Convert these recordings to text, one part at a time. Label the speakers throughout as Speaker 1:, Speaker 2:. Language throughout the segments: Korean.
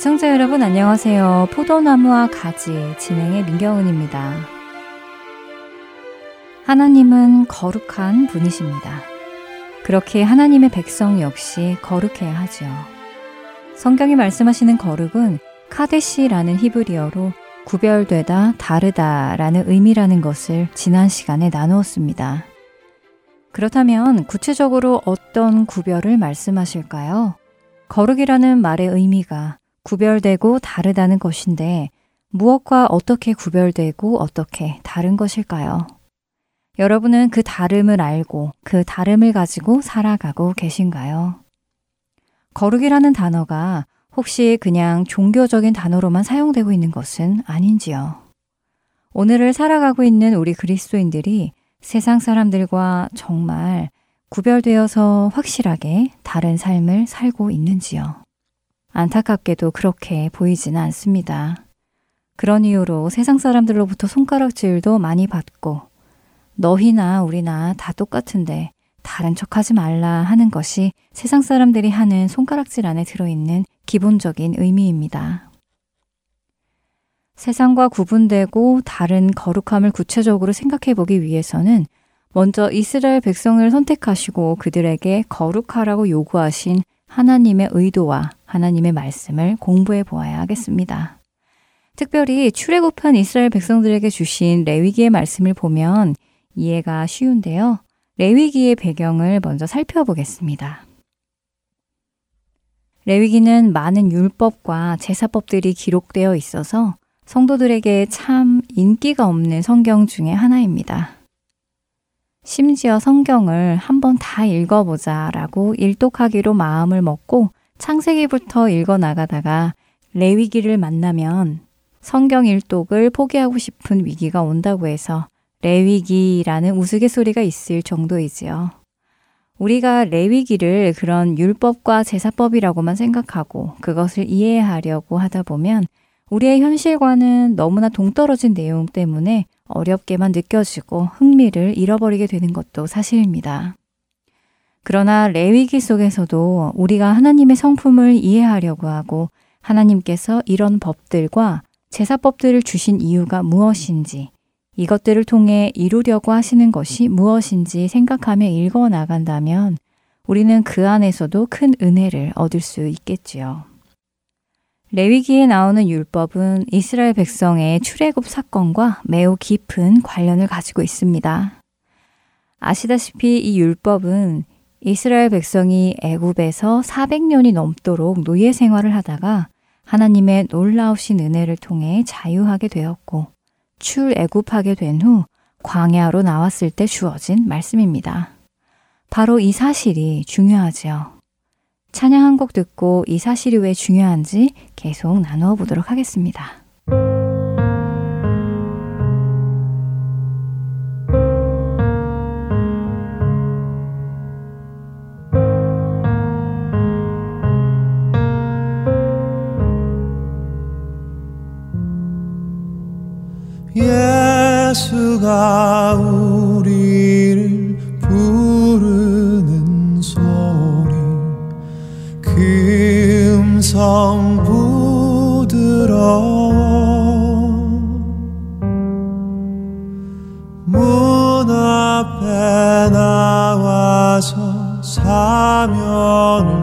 Speaker 1: 애청자 여러분 안녕하세요. 포도나무와 가지 진행의 민경은입니다. 하나님은 거룩한 분이십니다. 그렇게 하나님의 백성 역시 거룩해야 하죠. 성경이 말씀하시는 거룩은 카데시라는 히브리어로 구별되다, 다르다라는 의미라는 것을 지난 시간에 나누었습니다. 그렇다면 구체적으로 어떤 구별을 말씀하실까요? 거룩이라는 말의 의미가 구별되고 다르다는 것인데 무엇과 어떻게 구별되고 어떻게 다른 것일까요? 여러분은 그 다름을 알고 그 다름을 가지고 살아가고 계신가요? 거룩이라는 단어가 혹시 그냥 종교적인 단어로만 사용되고 있는 것은 아닌지요? 오늘을 살아가고 있는 우리 그리스도인들이 세상 사람들과 정말 구별되어서 확실하게 다른 삶을 살고 있는지요? 안타깝게도 그렇게 보이지는 않습니다. 그런 이유로 세상 사람들로부터 손가락질도 많이 받고 너희나 우리나 다 똑같은데 다른 척 하지 말라 하는 것이 세상 사람들이 하는 손가락질 안에 들어있는 기본적인 의미입니다. 세상과 구분되고 다른 거룩함을 구체적으로 생각해 보기 위해서는 먼저 이스라엘 백성을 선택하시고 그들에게 거룩하라고 요구하신 하나님의 의도와 하나님의 말씀을 공부해 보아야 하겠습니다. 특별히 출애굽한 이스라엘 백성들에게 주신 레위기의 말씀을 보면 이해가 쉬운데요. 레위기의 배경을 먼저 살펴보겠습니다. 레위기는 많은 율법과 제사법들이 기록되어 있어서 성도들에게 참 인기가 없는 성경 중의 하나입니다. 심지어 성경을 한번 다 읽어보자 라고 일독하기로 마음을 먹고 창세기부터 읽어 나가다가 레위기를 만나면 성경 일독을 포기하고 싶은 위기가 온다고 해서 레위기라는 우스갯소리가 있을 정도이지요. 우리가 레위기를 그런 율법과 제사법이라고만 생각하고 그것을 이해하려고 하다 보면 우리의 현실과는 너무나 동떨어진 내용 때문에 어렵게만 느껴지고 흥미를 잃어버리게 되는 것도 사실입니다. 그러나 레위기 속에서도 우리가 하나님의 성품을 이해하려고 하고 하나님께서 이런 법들과 제사법들을 주신 이유가 무엇인지 이것들을 통해 이루려고 하시는 것이 무엇인지 생각하며 읽어 나간다면 우리는 그 안에서도 큰 은혜를 얻을 수 있겠지요. 레위기에 나오는 율법은 이스라엘 백성의 출애굽 사건과 매우 깊은 관련을 가지고 있습니다. 아시다시피 이 율법은 이스라엘 백성이 애굽에서 400년이 넘도록 노예 생활을 하다가 하나님의 놀라우신 은혜를 통해 자유하게 되었고 출애굽하게 된 후 광야로 나왔을 때 주어진 말씀입니다. 바로 이 사실이 중요하지요. 찬양 한 곡 듣고 이 사실이 왜 중요한지 계속 나누어 보도록 하겠습니다.
Speaker 2: 예수가 우리를 부르는 소리. 금성 부드러워 문 앞에 나와서 사면을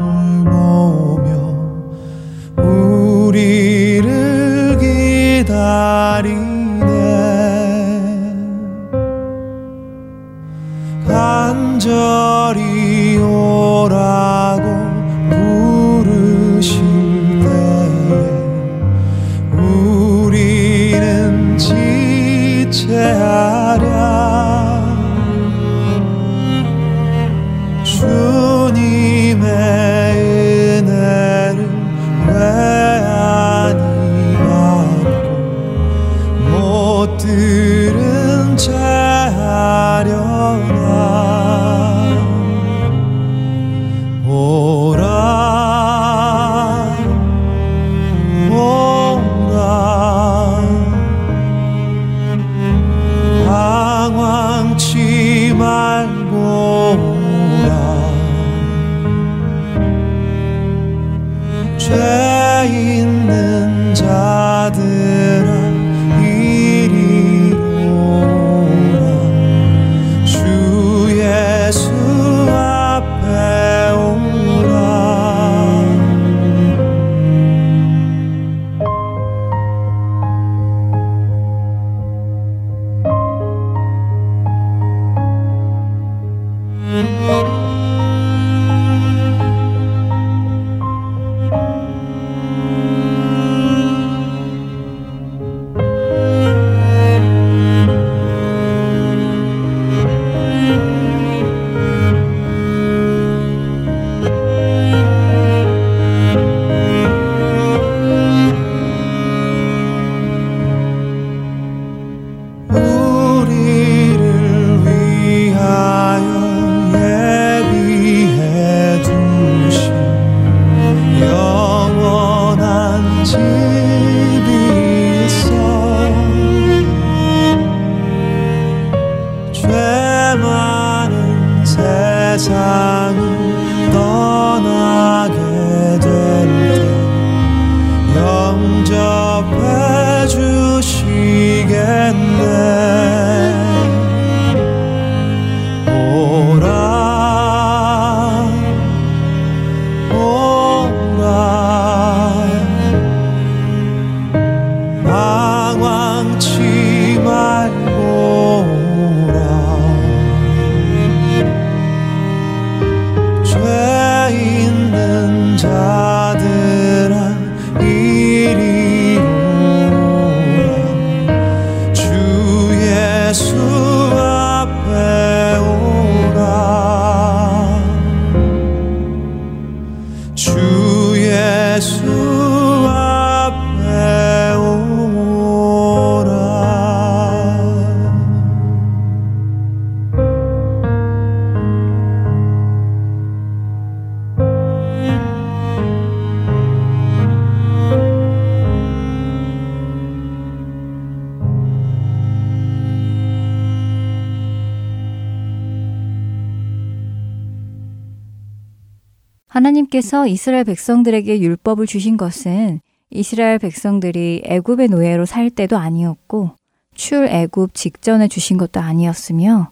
Speaker 1: 하나님께서 이스라엘 백성들에게 율법을 주신 것은 이스라엘 백성들이 애굽의 노예로 살 때도 아니었고 출애굽 직전에 주신 것도 아니었으며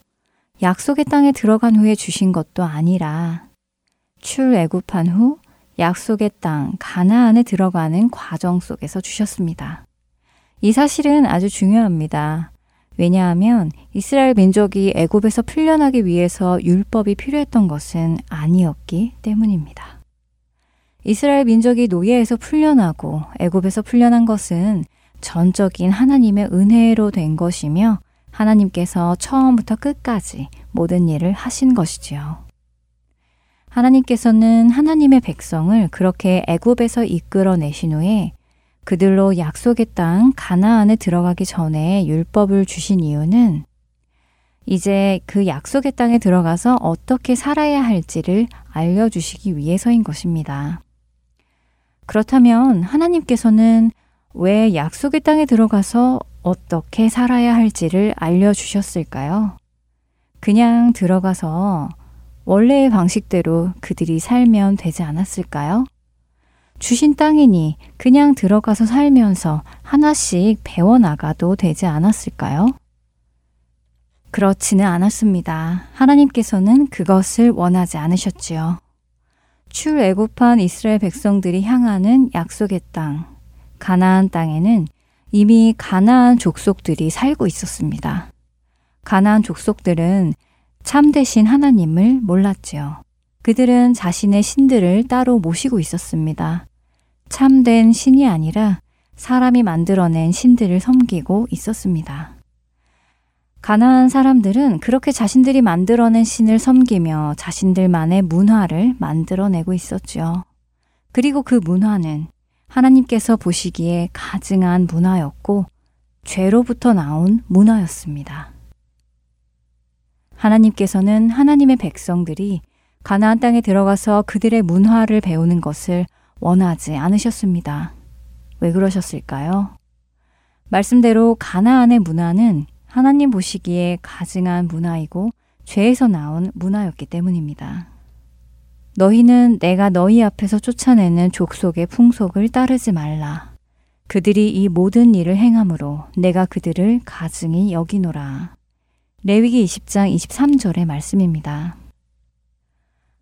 Speaker 1: 약속의 땅에 들어간 후에 주신 것도 아니라 출애굽한 후 약속의 땅 가나안에 들어가는 과정 속에서 주셨습니다. 이 사실은 아주 중요합니다. 왜냐하면 이스라엘 민족이 애굽에서 풀려나기 위해서 율법이 필요했던 것은 아니었기 때문입니다. 이스라엘 민족이 노예에서 풀려나고 애굽에서 풀려난 것은 전적인 하나님의 은혜로 된 것이며 하나님께서 처음부터 끝까지 모든 일을 하신 것이지요. 하나님께서는 하나님의 백성을 그렇게 애굽에서 이끌어내신 후에 그들로 약속의 땅 가나안에 들어가기 전에 율법을 주신 이유는 이제 그 약속의 땅에 들어가서 어떻게 살아야 할지를 알려주시기 위해서인 것입니다. 그렇다면 하나님께서는 왜 약속의 땅에 들어가서 어떻게 살아야 할지를 알려주셨을까요? 그냥 들어가서 원래의 방식대로 그들이 살면 되지 않았을까요? 주신 땅이니 그냥 들어가서 살면서 하나씩 배워나가도 되지 않았을까요? 그렇지는 않았습니다. 하나님께서는 그것을 원하지 않으셨지요. 출애굽한 이스라엘 백성들이 향하는 약속의 땅, 가나안 땅에는 이미 가나안 족속들이 살고 있었습니다. 가나안 족속들은 참되신 하나님을 몰랐지요. 그들은 자신의 신들을 따로 모시고 있었습니다. 참된 신이 아니라 사람이 만들어낸 신들을 섬기고 있었습니다. 가나안 사람들은 그렇게 자신들이 만들어낸 신을 섬기며 자신들만의 문화를 만들어내고 있었죠. 그리고 그 문화는 하나님께서 보시기에 가증한 문화였고 죄로부터 나온 문화였습니다. 하나님께서는 하나님의 백성들이 가나안 땅에 들어가서 그들의 문화를 배우는 것을 원하지 않으셨습니다. 왜 그러셨을까요? 말씀대로 가나안의 문화는 하나님 보시기에 가증한 문화이고 죄에서 나온 문화였기 때문입니다. 너희는 내가 너희 앞에서 쫓아내는 족속의 풍속을 따르지 말라. 그들이 이 모든 일을 행함으로 내가 그들을 가증히 여기노라. 레위기 20장 23절의 말씀입니다.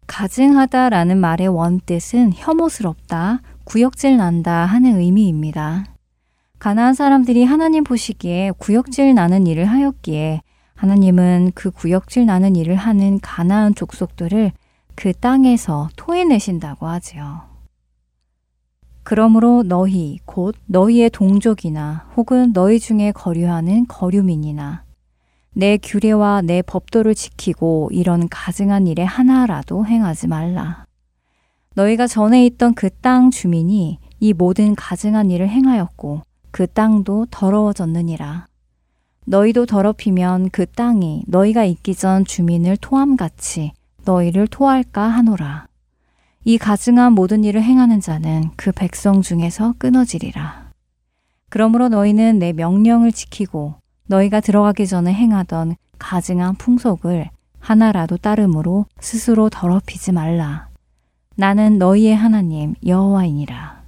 Speaker 1: 가증하다라는 말의 원뜻은 혐오스럽다, 구역질 난다 하는 의미입니다. 가나안 사람들이 하나님 보시기에 구역질 나는 일을 하였기에 하나님은 그 구역질 나는 일을 하는 가나안 족속들을 그 땅에서 토해내신다고 하지요. 그러므로 너희 곧 너희의 동족이나 혹은 너희 중에 거류하는 거류민이나 내 규례와 내 법도를 지키고 이런 가증한 일에 하나라도 행하지 말라. 너희가 전에 있던 그 땅 주민이 이 모든 가증한 일을 행하였고 그 땅도 더러워졌느니라. 너희도 더럽히면 그 땅이 너희가 있기 전 주민을 토함같이 너희를 토할까 하노라. 이 가증한 모든 일을 행하는 자는 그 백성 중에서 끊어지리라. 그러므로 너희는 내 명령을 지키고 너희가 들어가기 전에 행하던 가증한 풍속을 하나라도 따름으로 스스로 더럽히지 말라. 나는 너희의 하나님 여호와이니라.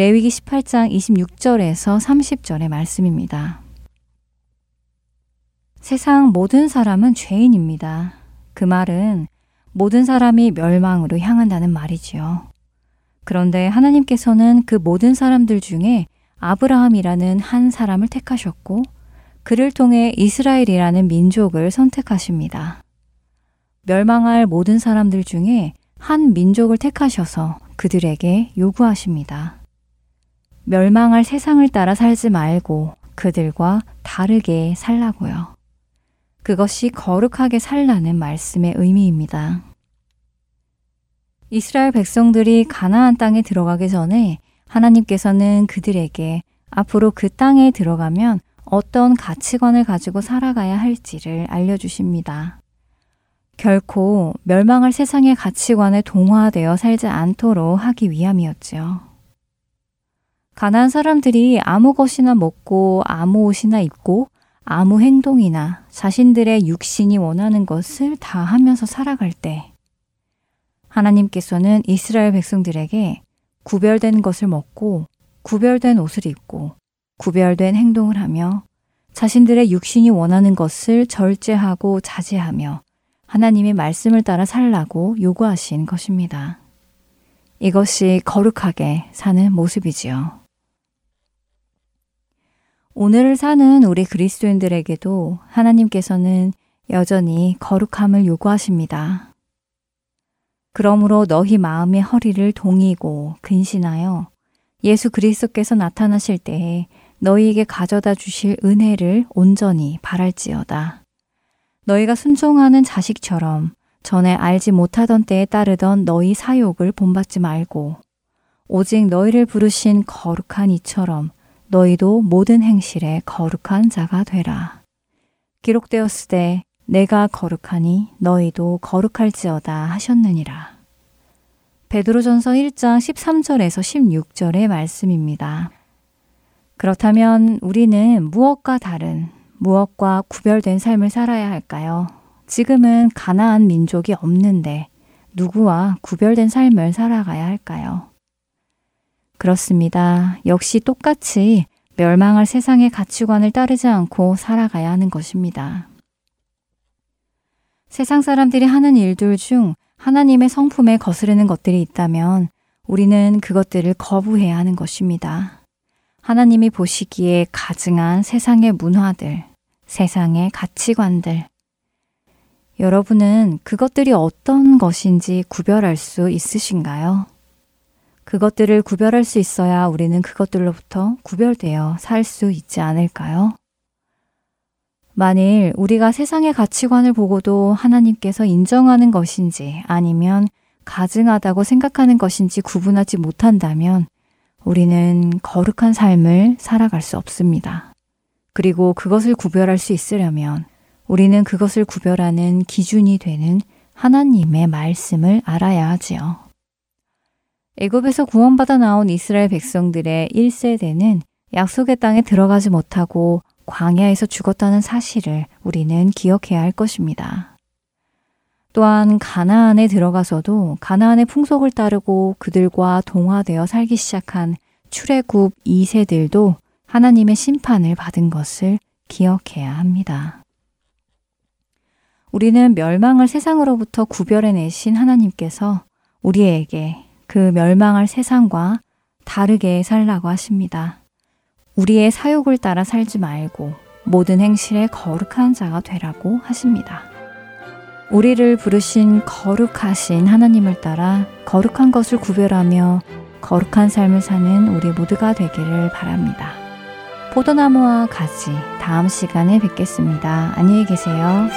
Speaker 1: 레위기 18장 26절에서 30절의 말씀입니다. 세상 모든 사람은 죄인입니다. 그 말은 모든 사람이 멸망으로 향한다는 말이지요. 그런데 하나님께서는 그 모든 사람들 중에 아브라함이라는 한 사람을 택하셨고 그를 통해 이스라엘이라는 민족을 선택하십니다. 멸망할 모든 사람들 중에 한 민족을 택하셔서 그들에게 요구하십니다. 멸망할 세상을 따라 살지 말고 그들과 다르게 살라고요. 그것이 거룩하게 살라는 말씀의 의미입니다. 이스라엘 백성들이 가나안 땅에 들어가기 전에 하나님께서는 그들에게 앞으로 그 땅에 들어가면 어떤 가치관을 가지고 살아가야 할지를 알려주십니다. 결코 멸망할 세상의 가치관에 동화되어 살지 않도록 하기 위함이었지요. 가난한 사람들이 아무 것이나 먹고 아무 옷이나 입고 아무 행동이나 자신들의 육신이 원하는 것을 다 하면서 살아갈 때 하나님께서는 이스라엘 백성들에게 구별된 것을 먹고 구별된 옷을 입고 구별된 행동을 하며 자신들의 육신이 원하는 것을 절제하고 자제하며 하나님의 말씀을 따라 살라고 요구하신 것입니다. 이것이 거룩하게 사는 모습이지요. 오늘을 사는 우리 그리스도인들에게도 하나님께서는 여전히 거룩함을 요구하십니다. 그러므로 너희 마음의 허리를 동이고 근신하여 예수 그리스도께서 나타나실 때에 너희에게 가져다 주실 은혜를 온전히 바랄지어다. 너희가 순종하는 자식처럼 전에 알지 못하던 때에 따르던 너희 사욕을 본받지 말고 오직 너희를 부르신 거룩한 이처럼 너희도 모든 행실에 거룩한 자가 되라. 기록되었을 때 내가 거룩하니 너희도 거룩할지어다 하셨느니라. 베드로전서 1장 13절에서 16절의 말씀입니다. 그렇다면 우리는 무엇과 다른 무엇과 구별된 삶을 살아야 할까요? 지금은 가나안 민족이 없는데 누구와 구별된 삶을 살아가야 할까요? 그렇습니다. 역시 똑같이 멸망할 세상의 가치관을 따르지 않고 살아가야 하는 것입니다. 세상 사람들이 하는 일들 중 하나님의 성품에 거스르는 것들이 있다면 우리는 그것들을 거부해야 하는 것입니다. 하나님이 보시기에 가증한 세상의 문화들, 세상의 가치관들. 여러분은 그것들이 어떤 것인지 구별할 수 있으신가요? 그것들을 구별할 수 있어야 우리는 그것들로부터 구별되어 살 수 있지 않을까요? 만일 우리가 세상의 가치관을 보고도 하나님께서 인정하는 것인지 아니면 가증하다고 생각하는 것인지 구분하지 못한다면 우리는 거룩한 삶을 살아갈 수 없습니다. 그리고 그것을 구별할 수 있으려면 우리는 그것을 구별하는 기준이 되는 하나님의 말씀을 알아야 하지요. 애굽에서 구원받아 나온 이스라엘 백성들의 1세대는 약속의 땅에 들어가지 못하고 광야에서 죽었다는 사실을 우리는 기억해야 할 것입니다. 또한 가나안에 들어가서도 가나안의 풍속을 따르고 그들과 동화되어 살기 시작한 출애굽 2세들도 하나님의 심판을 받은 것을 기억해야 합니다. 우리는 멸망을 세상으로부터 구별해내신 하나님께서 우리에게 그 멸망할 세상과 다르게 살라고 하십니다. 우리의 사욕을 따라 살지 말고
Speaker 3: 모든 행실에 거룩한 자가 되라고 하십니다. 우리를 부르신 거룩하신 하나님을 따라 거룩한 것을 구별하며 거룩한 삶을 사는 우리 모두가 되기를 바랍니다. 포도나무와 가지 다음 시간에 뵙겠습니다. 안녕히 계세요.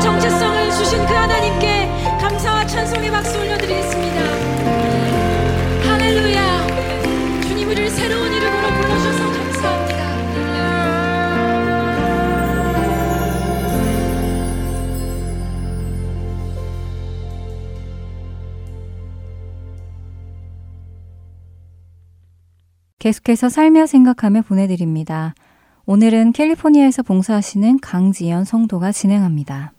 Speaker 4: 정체성을 주신 그 하나님께 감사와 찬송의 박수 올려드리겠습니다. 할렐루야. 주님 우리를 새로운 이름으로 불러주셔서 감사합니다.
Speaker 1: 계속해서 살며 생각하며 보내드립니다. 오늘은 캘리포니아에서 봉사하시는 강지연 성도가 진행합니다.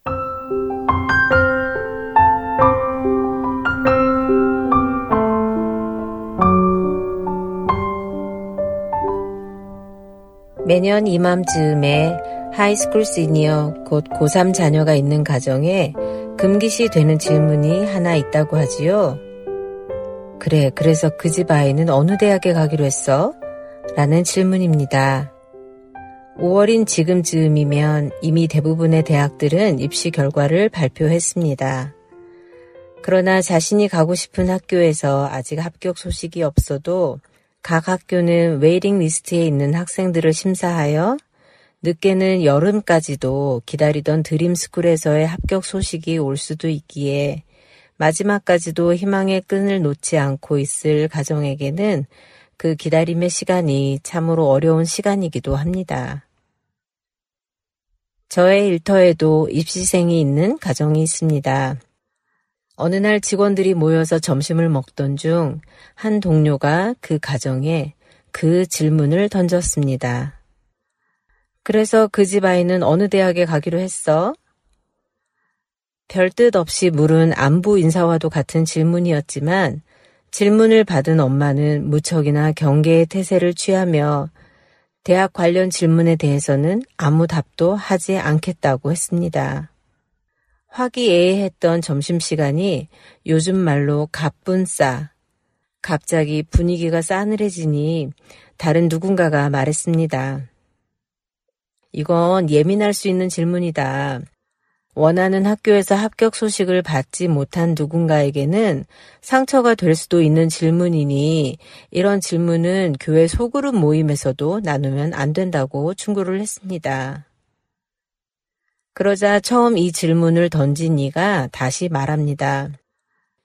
Speaker 5: 매년 이맘즈음에 high school senior 곧 고3 자녀가 있는 가정에 금기시 되는 질문이 하나 있다고 하지요. 그래, 그래서 그 집 아이는 어느 대학에 가기로 했어? 라는 질문입니다. 5월인 지금 즈음이면 이미 대부분의 대학들은 입시 결과를 발표했습니다. 그러나 자신이 가고 싶은 학교에서 아직 합격 소식이 없어도 각 학교는 waiting list에 있는 학생들을 심사하여 늦게는 여름까지도 기다리던 dream school에서의 합격 소식이 올 수도 있기에 마지막까지도 희망의 끈을 놓지 않고 있을 가정에게는 그 기다림의 시간이 참으로 어려운 시간이기도 합니다. 저의 일터에도 입시생이 있는 가정이 있습니다. 어느 날 직원들이 모여서 점심을 먹던 중 한 동료가 그 가정에 그 질문을 던졌습니다. 그래서 그 집 아이는 어느 대학에 가기로 했어? 별뜻 없이 물은 안부 인사와도 같은 질문이었지만 질문을 받은 엄마는 무척이나 경계의 태세를 취하며 대학 관련 질문에 대해서는 아무 답도 하지 않겠다고 했습니다. 화기애애했던 점심시간이 요즘 말로 가뿐 싸. 갑자기 분위기가 싸늘해지니 다른 누군가가 말했습니다. 이건 예민할 수 있는 질문이다. 원하는 학교에서 합격 소식을 받지 못한 누군가에게는 상처가 될 수도 있는 질문이니 이런 질문은 교회 소그룹 모임에서도 나누면 안 된다고 충고를 했습니다. 그러자 처음 이 질문을 던진 이가 다시 말합니다.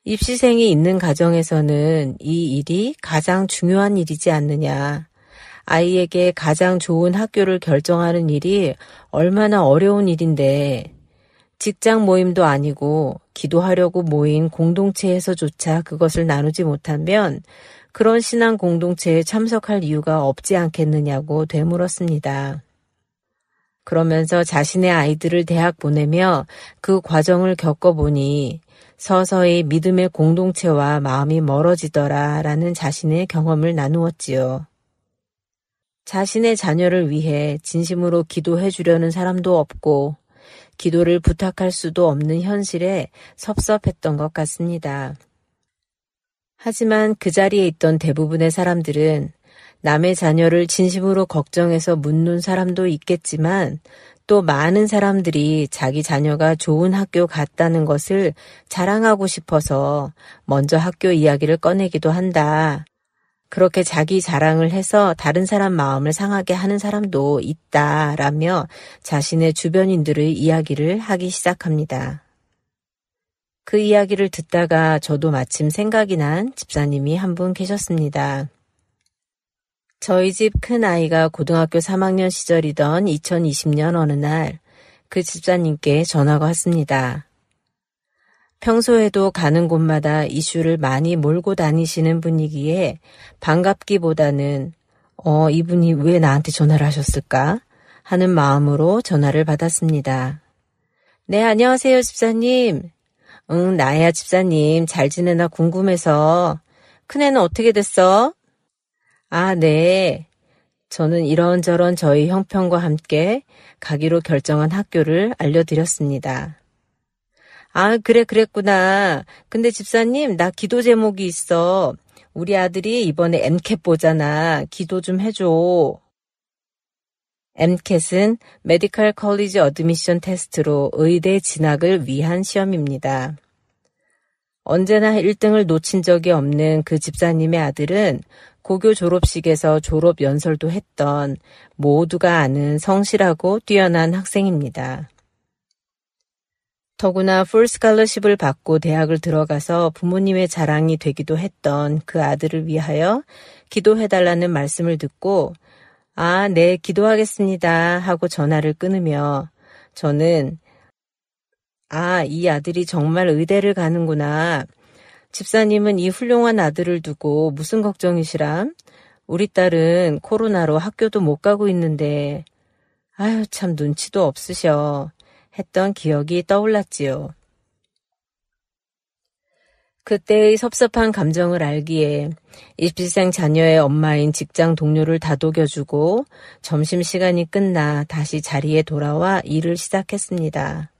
Speaker 5: 입시생이 있는 가정에서는 이 일이 가장 중요한 일이지 않느냐. 아이에게 가장 좋은 학교를 결정하는 일이 얼마나 어려운 일인데 직장 모임도 아니고 기도하려고 모인 공동체에서조차 그것을 나누지 못하면 그런 신앙 공동체에 참석할 이유가 없지 않겠느냐고 되물었습니다. 그러면서 자신의 아이들을 대학 보내며 그 과정을 겪어보니 서서히 믿음의 공동체와 마음이 멀어지더라 라는 자신의 경험을 나누었지요. 자신의 자녀를 위해 진심으로 기도해 주려는 사람도 없고 기도를 부탁할 수도 없는 현실에 섭섭했던 것 같습니다. 하지만 그 자리에 있던 대부분의 사람들은 남의 자녀를 진심으로 걱정해서 묻는 사람도 있겠지만 또 많은 사람들이 자기 자녀가 좋은 학교 갔다는 것을 자랑하고 싶어서 먼저 학교 이야기를 꺼내기도 한다. 그렇게 자기 자랑을 해서 다른 사람 마음을 상하게 하는 사람도 있다라며 자신의 주변인들의 이야기를 하기 시작합니다. 그 이야기를 듣다가 저도 마침 생각이 난 집사님이 한 분 계셨습니다. 저희 집 큰 아이가 고등학교 3학년 시절이던 2020년 어느 날 그 집사님께 전화가 왔습니다. 평소에도 가는 곳마다 이슈를 많이 몰고 다니시는 분이기에 반갑기보다는 어, 이분이 왜 나한테 전화를 하셨을까? 하는 마음으로 전화를 받았습니다. 네, 안녕하세요, 집사님. 응, 나야, 집사님. 잘 지내나 궁금해서. 큰애는 어떻게 됐어? 아, 네. 저는 이런저런 저희 형편과 함께 가기로 결정한 학교를 알려드렸습니다. 아, 그래, 그랬구나. 근데 집사님, 나 기도 제목이 있어. 우리 아들이 이번에 MCAT 보잖아. 기도 좀 해줘. MCAT은 Medical College Admission Test로 의대 진학을 위한 시험입니다. 언제나 1등을 놓친 적이 없는 그 집사님의 아들은 고교 졸업식에서 졸업 연설도 했던 모두가 아는 성실하고 뛰어난 학생입니다. 더구나 풀 스칼러십을 받고 대학을 들어가서 부모님의 자랑이 되기도 했던 그 아들을 위하여 기도해달라는 말씀을 듣고 아, 네, 기도하겠습니다 하고 전화를 끊으며 저는 아, 이 아들이 정말 의대를 가는구나. 집사님은 이 훌륭한 아들을 두고 무슨 걱정이시람? 우리 딸은 코로나로 학교도 못 가고 있는데, 아유, 참 눈치도 없으셔. 했던 기억이 떠올랐지요. 그때의 섭섭한 감정을 알기에 입시생 자녀의 엄마인 직장 동료를 다독여주고 점심시간이 끝나 다시 자리에 돌아와 일을 시작했습니다.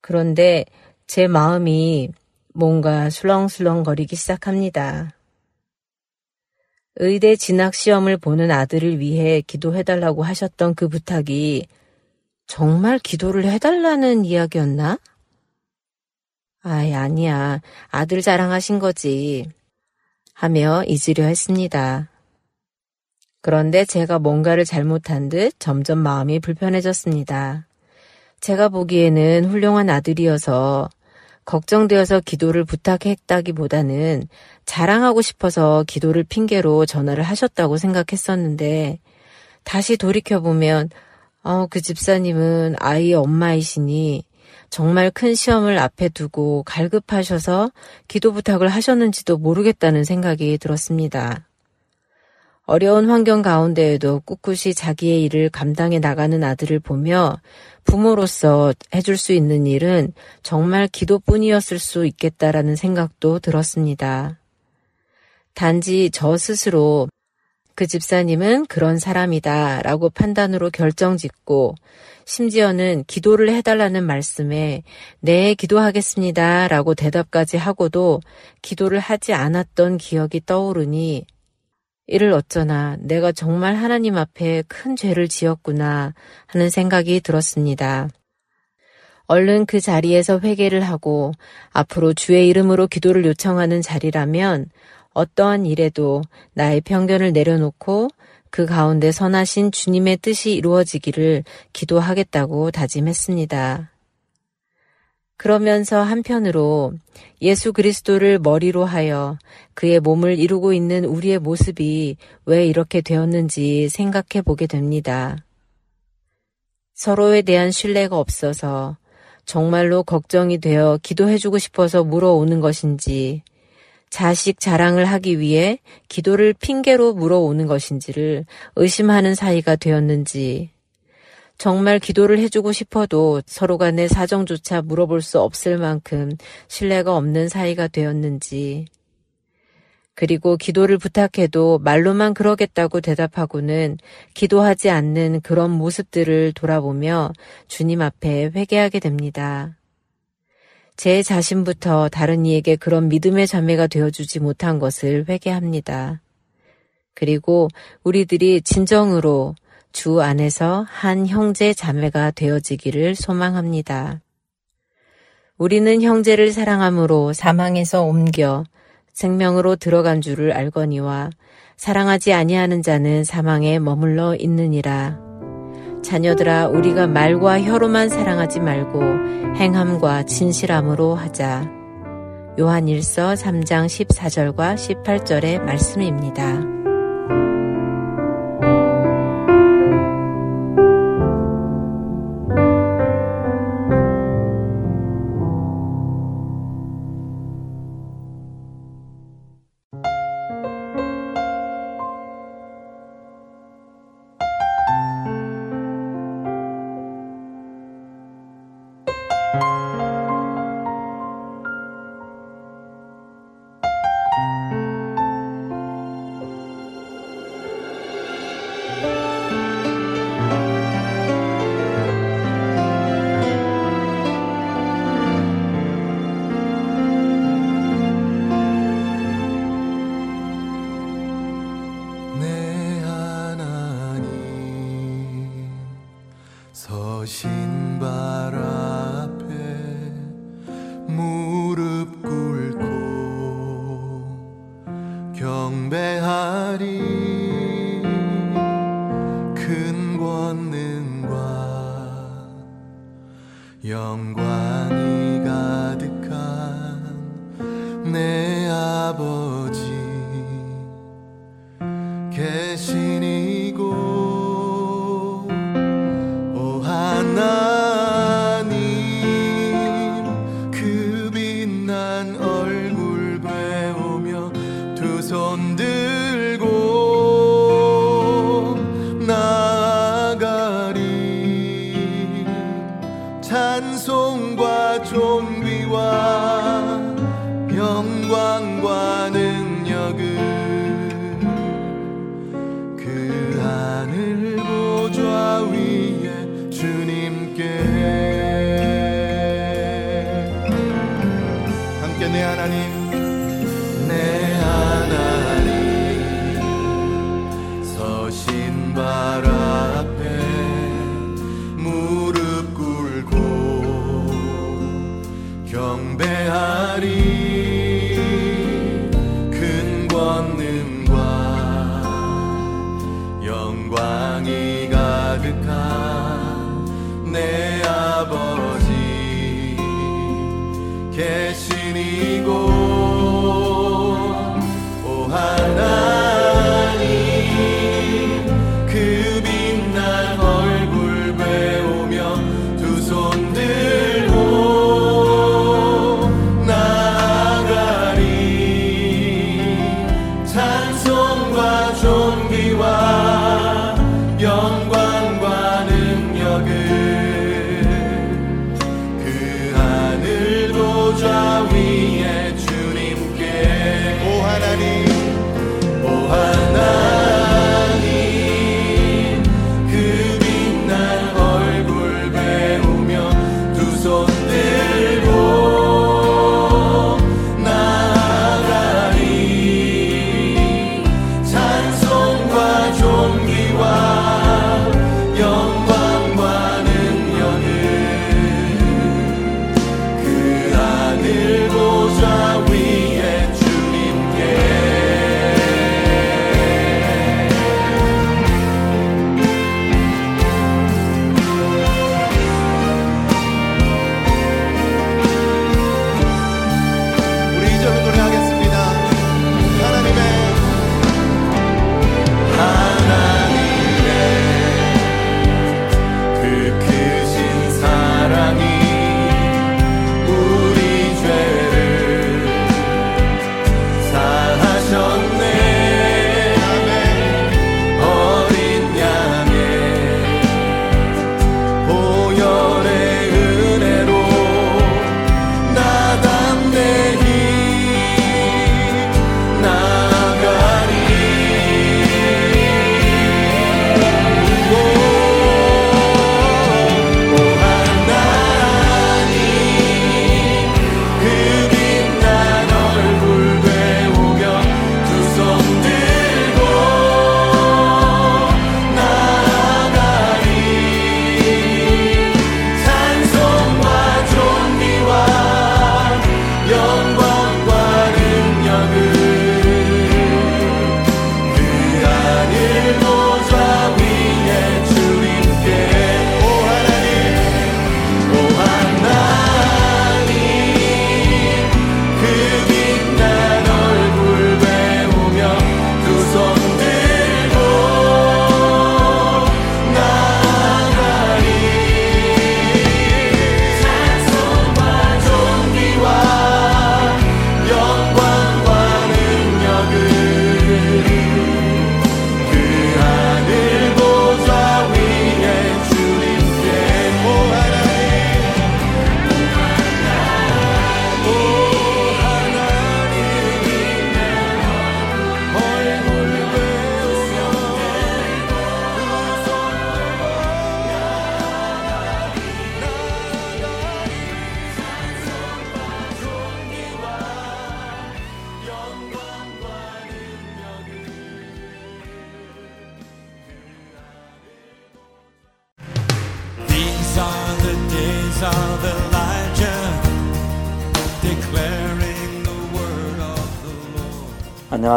Speaker 5: 그런데 제 마음이 뭔가 술렁술렁거리기 시작합니다. 의대 진학 시험을 보는 아들을 위해 기도해달라고 하셨던 그 부탁이 정말 기도를 해달라는 이야기였나? 아이, 아니야. 아들 자랑하신 거지. 하며 잊으려 했습니다. 그런데 제가 뭔가를 잘못한 듯 점점 마음이 불편해졌습니다. 제가 보기에는 훌륭한 아들이어서 걱정되어서 기도를 부탁했다기보다는 자랑하고 싶어서 기도를 핑계로 전화를 하셨다고 생각했었는데 다시 돌이켜보면 어, 그 집사님은 아이의 엄마이시니 정말 큰 시험을 앞에 두고 갈급하셔서 기도 부탁을 하셨는지도 모르겠다는 생각이 들었습니다. 어려운 환경 가운데에도 꿋꿋이 자기의 일을 감당해 나가는 아들을 보며 부모로서 해줄 수 있는 일은 정말 기도뿐이었을 수 있겠다라는 생각도 들었습니다. 단지 저 스스로 그 집사님은 그런 사람이다 라고 판단으로 결정 짓고 심지어는 기도를 해달라는 말씀에 네, 기도하겠습니다 라고 대답까지 하고도 기도를 하지 않았던 기억이 떠오르니 이를 어쩌나 내가 정말 하나님 앞에 큰 죄를 지었구나 하는 생각이 들었습니다. 얼른 그 자리에서 회개를 하고 앞으로 주의 이름으로 기도를 요청하는 자리라면 어떠한 일에도 나의 편견을 내려놓고 그 가운데 선하신 주님의 뜻이 이루어지기를 기도하겠다고 다짐했습니다. 그러면서 한편으로 예수 그리스도를 머리로 하여 그의 몸을 이루고 있는 우리의 모습이 왜 이렇게 되었는지 생각해 보게 됩니다. 서로에 대한 신뢰가 없어서 정말로 걱정이 되어 기도해주고 싶어서 물어오는 것인지 자식 자랑을 하기 위해 기도를 핑계로 물어오는 것인지를 의심하는 사이가 되었는지, 정말 기도를 해주고 싶어도 서로 간의 사정조차 물어볼 수 없을 만큼 신뢰가 없는 사이가 되었는지, 그리고 기도를 부탁해도 말로만 그러겠다고 대답하고는 기도하지 않는 그런 모습들을 돌아보며 주님 앞에 회개하게 됩니다. 제 자신부터 다른 이에게 그런 믿음의 자매가 되어주지 못한 것을 회개합니다. 그리고 우리들이 진정으로 주 안에서 한 형제 자매가 되어지기를 소망합니다. 우리는 형제를 사랑함으로 사망에서 옮겨 생명으로 들어간 줄을 알거니와 사랑하지 아니하는 자는 사망에 머물러 있느니라. 자녀들아 우리가 말과 혀로만 사랑하지 말고 행함과 진실함으로 하자. 요한 1서 3장 14절과 18절의 말씀입니다.
Speaker 6: 능력을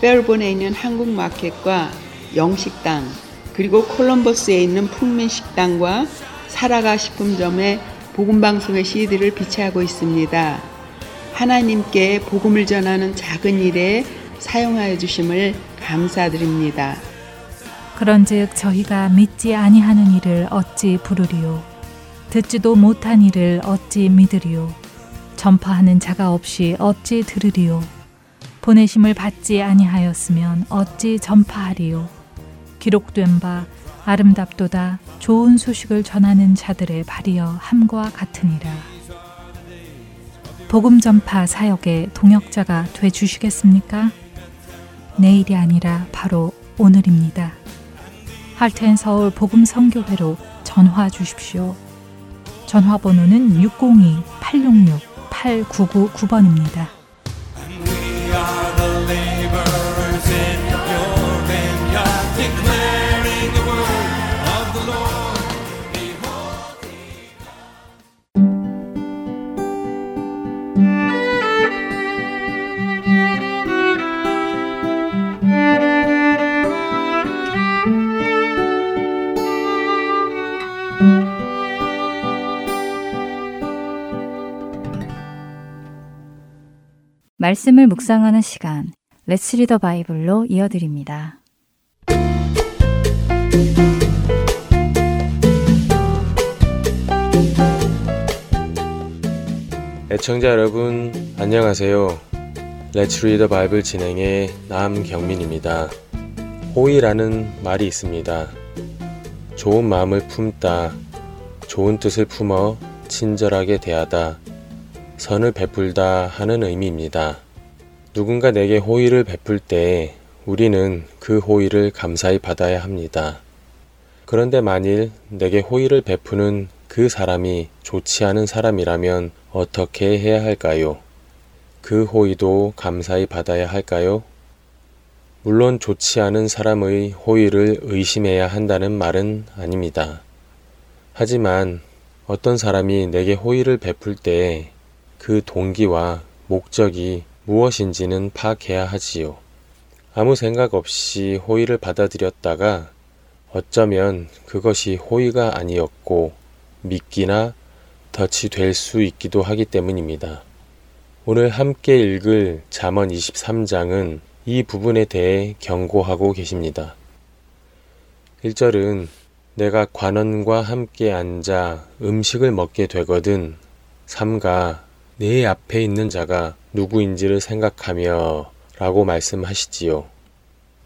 Speaker 7: 페어본에 있는 한국 마켓과 영식당 그리고 콜럼버스에 있는 풍민식당과 사라가 식품점에 복음방송의 CD를 비치하고 있습니다. 하나님께 복음을 전하는 작은 일에 사용하여 주심을 감사드립니다.
Speaker 8: 그런즉 저희가 믿지 아니하는 일을 어찌 부르리요 듣지도 못한 일을 어찌 믿으리요 전파하는 자가 없이 어찌 들으리요 보내심을 받지 아니하였으면 어찌 전파하리요 기록된 바 아름답도다 좋은 소식을 전하는 자들의 발이여 함과 같으니라 복음 전파 사역의 동역자가 돼 주시겠습니까? 내일이 아니라 바로 오늘입니다. 할텐 서울 복음 선교회로 전화 주십시오. 전화번호는 602-866-8999번입니다.
Speaker 1: 말씀을 묵상하는 시간, Let's Read the Bible로 이어드립니다.
Speaker 9: 애청자 여러분, 안녕하세요. Let's Read the Bible 진행의 남경민입니다. 호의라는 말이 있습니다. 좋은 마음을 품다, 좋은 뜻을 품어 친절하게 대하다, 선을 베풀다 하는 의미입니다. 누군가 내게 호의를 베풀 때 우리는 그 호의를 감사히 받아야 합니다. 그런데 만일 내게 호의를 베푸는 그 사람이 좋지 않은 사람이라면 어떻게 해야 할까요? 그 호의도 감사히 받아야 할까요? 물론 좋지 않은 사람의 호의를 의심해야 한다는 말은 아닙니다. 하지만 어떤 사람이 내게 호의를 베풀 때 그 동기와 목적이 무엇인지는 파악해야 하지요. 아무 생각 없이 호의를 받아들였다가 어쩌면 그것이 호의가 아니었고 미끼나 덫이 될 수 있기도 하기 때문입니다. 오늘 함께 읽을 잠언 23장은 이 부분에 대해 경고하고 계십니다. 1절은 내가 관원과 함께 앉아 음식을 먹게 되거든 삼가 내 앞에 있는 자가 누구인지를 생각하며 라고 말씀하시지요.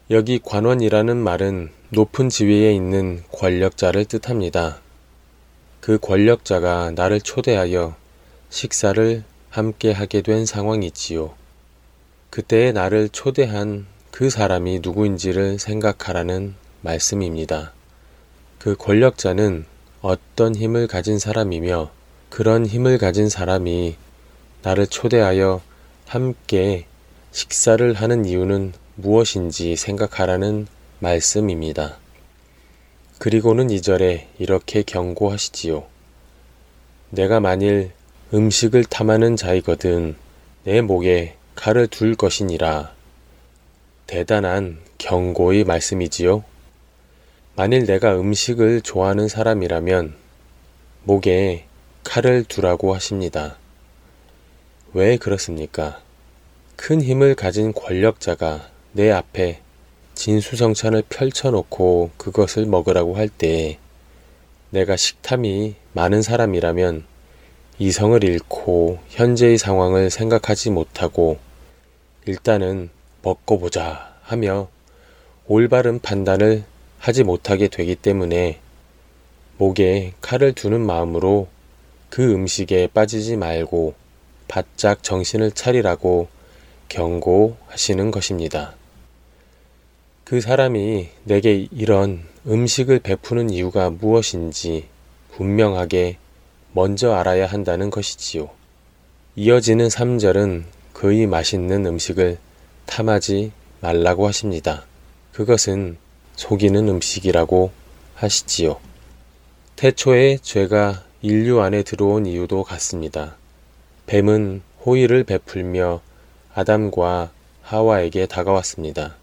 Speaker 9: 여기 관원이라는 말은 높은 지위에 있는 권력자를 뜻합니다. 그 권력자가 나를 초대하여 식사를 함께 하게 된 상황이지요. 그때에 나를 초대한 그 사람이 누구인지를 생각하라는 말씀입니다. 그 권력자는 어떤 힘을 가진 사람이며 그런 힘을 가진 사람이 나를 초대하여 함께 식사를 하는 이유는 무엇인지 생각하라는 말씀입니다. 그리고는 이절에 이렇게 경고하시지요. 내가 만일 음식을 탐하는 자이거든 내 목에 칼을 둘 것이니라. 대단한 경고의 말씀이지요. 만일 내가 음식을 좋아하는 사람이라면 목에 칼을 두라고 하십니다. 왜 그렇습니까? 큰 힘을 가진 권력자가 내 앞에 진수성찬을 펼쳐놓고 그것을 먹으라고 할 때 내가 식탐이 많은 사람이라면 이성을 잃고 현재의 상황을 생각하지 못하고 일단은 먹고 보자 하며 올바른 판단을 하지 못하게 되기 때문에 목에 칼을 두는 마음으로 그 음식에 빠지지 말고 바짝 정신을 차리라고 경고하시는 것입니다. 그 사람이 내게 이런 음식을 베푸는 이유가 무엇인지 분명하게 먼저 알아야 한다는 것이지요. 이어지는 3절은 그의 맛있는 음식을 탐하지 말라고 하십니다. 그것은 속이는 음식이라고 하시지요. 태초에 죄가 인류 안에 들어온 이유도 같습니다. 뱀은 호의를 베풀며 아담과 하와에게 다가왔습니다.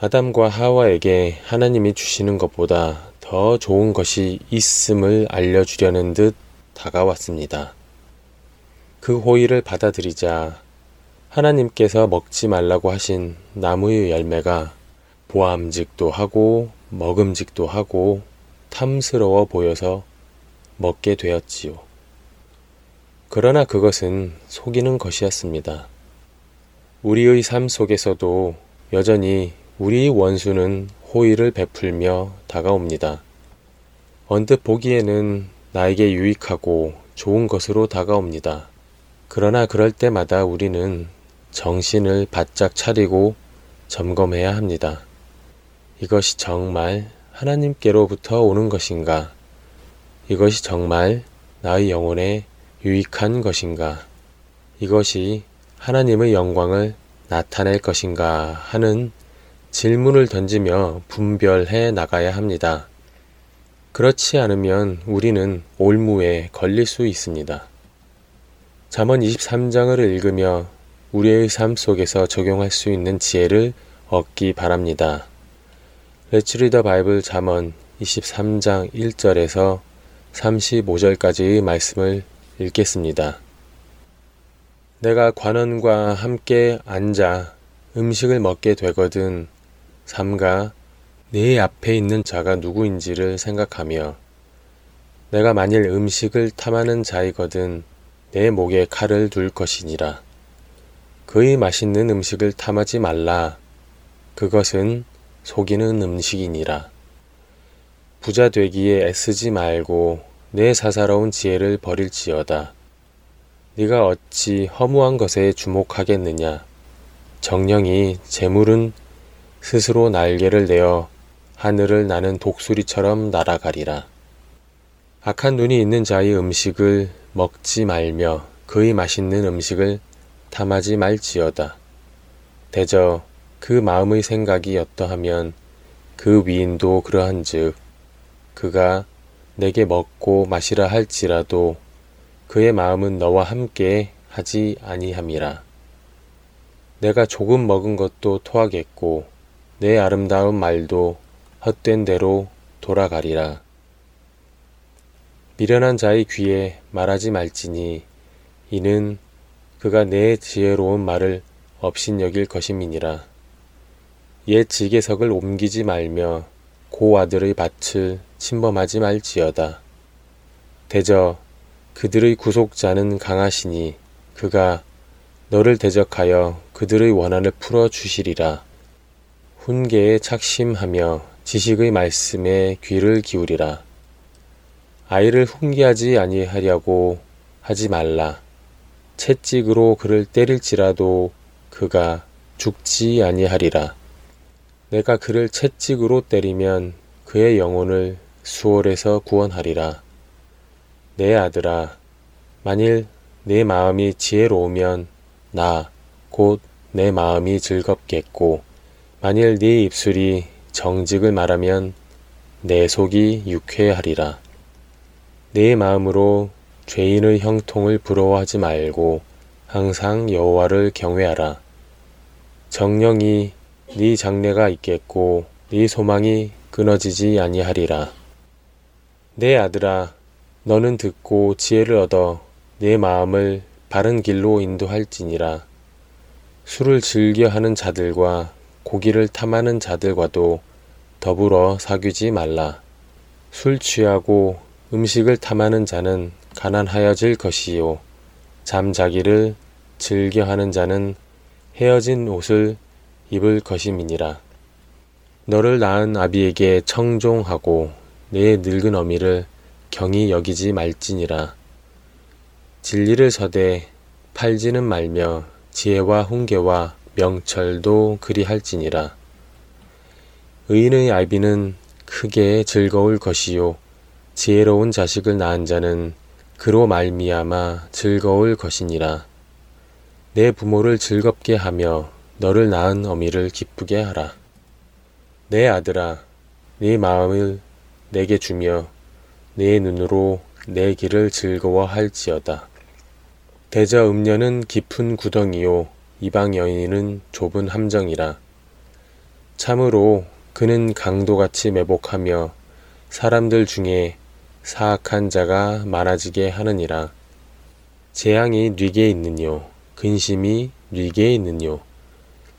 Speaker 9: 아담과 하와에게 하나님이 주시는 것보다 더 좋은 것이 있음을 알려주려는 듯 다가왔습니다. 그 호의를 받아들이자 하나님께서 먹지 말라고 하신 나무의 열매가 보암직도 하고 먹음직도 하고 탐스러워 보여서 먹게 되었지요. 그러나 그것은 속이는 것이었습니다. 우리의 삶 속에서도 여전히 우리 원수는 호의를 베풀며 다가옵니다. 언뜻 보기에는 나에게 유익하고 좋은 것으로 다가옵니다. 그러나 그럴 때마다 우리는 정신을 바짝 차리고 점검해야 합니다. 이것이 정말 하나님께로부터 오는 것인가? 이것이 정말 나의 영혼에 유익한 것인가? 이것이 하나님의 영광을 나타낼 것인가 하는 질문을 던지며 분별해 나가야 합니다. 그렇지 않으면 우리는 올무에 걸릴 수 있습니다. 잠언 23장을 읽으며 우리의 삶 속에서 적용할 수 있는 지혜를 얻기 바랍니다. Read the Bible 잠언 23장 1절에서 35절까지의 말씀을 읽겠습니다. 내가 관원과 함께 앉아 음식을 먹게 되거든 삼가 내 앞에 있는 자가 누구인지를 생각하며 내가 만일 음식을 탐하는 자이거든 내 목에 칼을 둘 것이니라. 그의 맛있는 음식을 탐하지 말라. 그것은 속이는 음식이니라. 부자 되기에 애쓰지 말고 내 사사로운 지혜를 버릴지어다. 네가 어찌 허무한 것에 주목하겠느냐? 정령이 재물은 스스로 날개를 내어 하늘을 나는 독수리처럼 날아가리라. 악한 눈이 있는 자의 음식을 먹지 말며 그의 맛있는 음식을 탐하지 말지어다. 대저 그 마음의 생각이 어떠하면 그 위인도 그러한즉 그가 내게 먹고 마시라 할지라도 그의 마음은 너와 함께 하지 아니함이라. 내가 조금 먹은 것도 토하겠고 내 아름다운 말도 헛된 대로 돌아가리라. 미련한 자의 귀에 말하지 말지니 이는 그가 내 지혜로운 말을 업신여길 것임이니라. 옛 지게석을 옮기지 말며 고 아들의 밭을 침범하지 말지어다. 대저 그들의 구속자는 강하시니 그가 너를 대적하여 그들의 원한을 풀어 주시리라. 훈계에 착심하며 지식의 말씀에 귀를 기울이라. 아이를 훈계하지 아니하려고 하지 말라. 채찍으로 그를 때릴지라도 그가 죽지 아니하리라. 내가 그를 채찍으로 때리면 그의 영혼을 수월에서 구원하리라. 내 아들아, 만일 내 마음이 지혜로우면 나, 곧 내 마음이 즐겁겠고, 만일 네 입술이 정직을 말하면 내 속이 유쾌하리라. 내 마음으로 죄인의 형통을 부러워하지 말고 항상 여호와를 경외하라. 정령이 네 장래가 있겠고 네 소망이 끊어지지 아니하리라. 내 아들아, 너는 듣고 지혜를 얻어 내 마음을 바른 길로 인도할지니라. 술을 즐겨 하는 자들과 고기를 탐하는 자들과도 더불어 사귀지 말라. 술 취하고 음식을 탐하는 자는 가난하여질 것이요. 잠자기를 즐겨 하는 자는 헤어진 옷을 입을 것임이니라. 너를 낳은 아비에게 청종하고 내 늙은 어미를 경히 여기지 말지니라. 진리를 서되 팔지는 말며 지혜와 훈계와 명철도 그리할지니라. 의인의 아비는 크게 즐거울 것이요 지혜로운 자식을 낳은 자는 그로 말미암아 즐거울 것이니라. 내 부모를 즐겁게 하며 너를 낳은 어미를 기쁘게 하라. 내 아들아, 네 마음을 내게 주며 네 눈으로 내 길을 즐거워할지어다. 대저 음녀는 깊은 구덩이요 이방 여인은 좁은 함정이라. 참으로 그는 강도같이 매복하며 사람들 중에 사악한 자가 많아지게 하느니라. 재앙이 뉘게 있느뇨. 근심이 뉘게 있느뇨.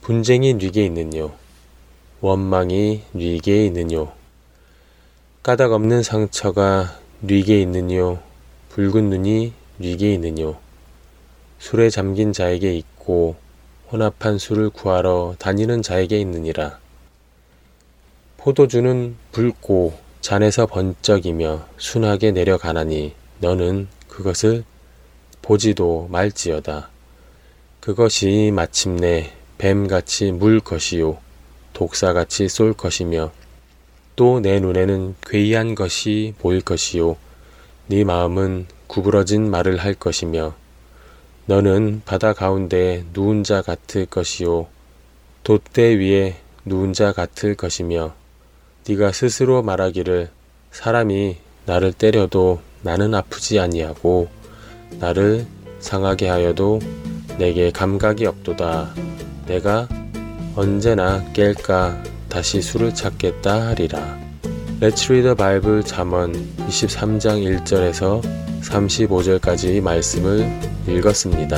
Speaker 9: 분쟁이 뉘게 있느뇨. 원망이 뉘게 있느뇨. 까닭 없는 상처가 뉘게 있느뇨. 붉은 눈이 뉘게 있느뇨. 술에 잠긴 자에게 있고 혼합한 술을 구하러 다니는 자에게 있느니라. 포도주는 붉고 잔에서 번쩍이며 순하게 내려가나니 너는 그것을 보지도 말지어다. 그것이 마침내 뱀같이 물 것이요 독사같이 쏠 것이며 또 내 눈에는 괴이한 것이 보일 것이요 네 마음은 구부러진 말을 할 것이며 너는 바다 가운데 누운 자 같을 것이요 돛대 위에 누운 자 같을 것이며 네가 스스로 말하기를 사람이 나를 때려도 나는 아프지 아니하고 나를 상하게 하여도 내게 감각이 없도다. 내가 언제나 깰까 다시 술을 찾겠다 하리라. Let's read the Bible 잠언 23장 1절에서 35절까지 말씀을 읽었습니다.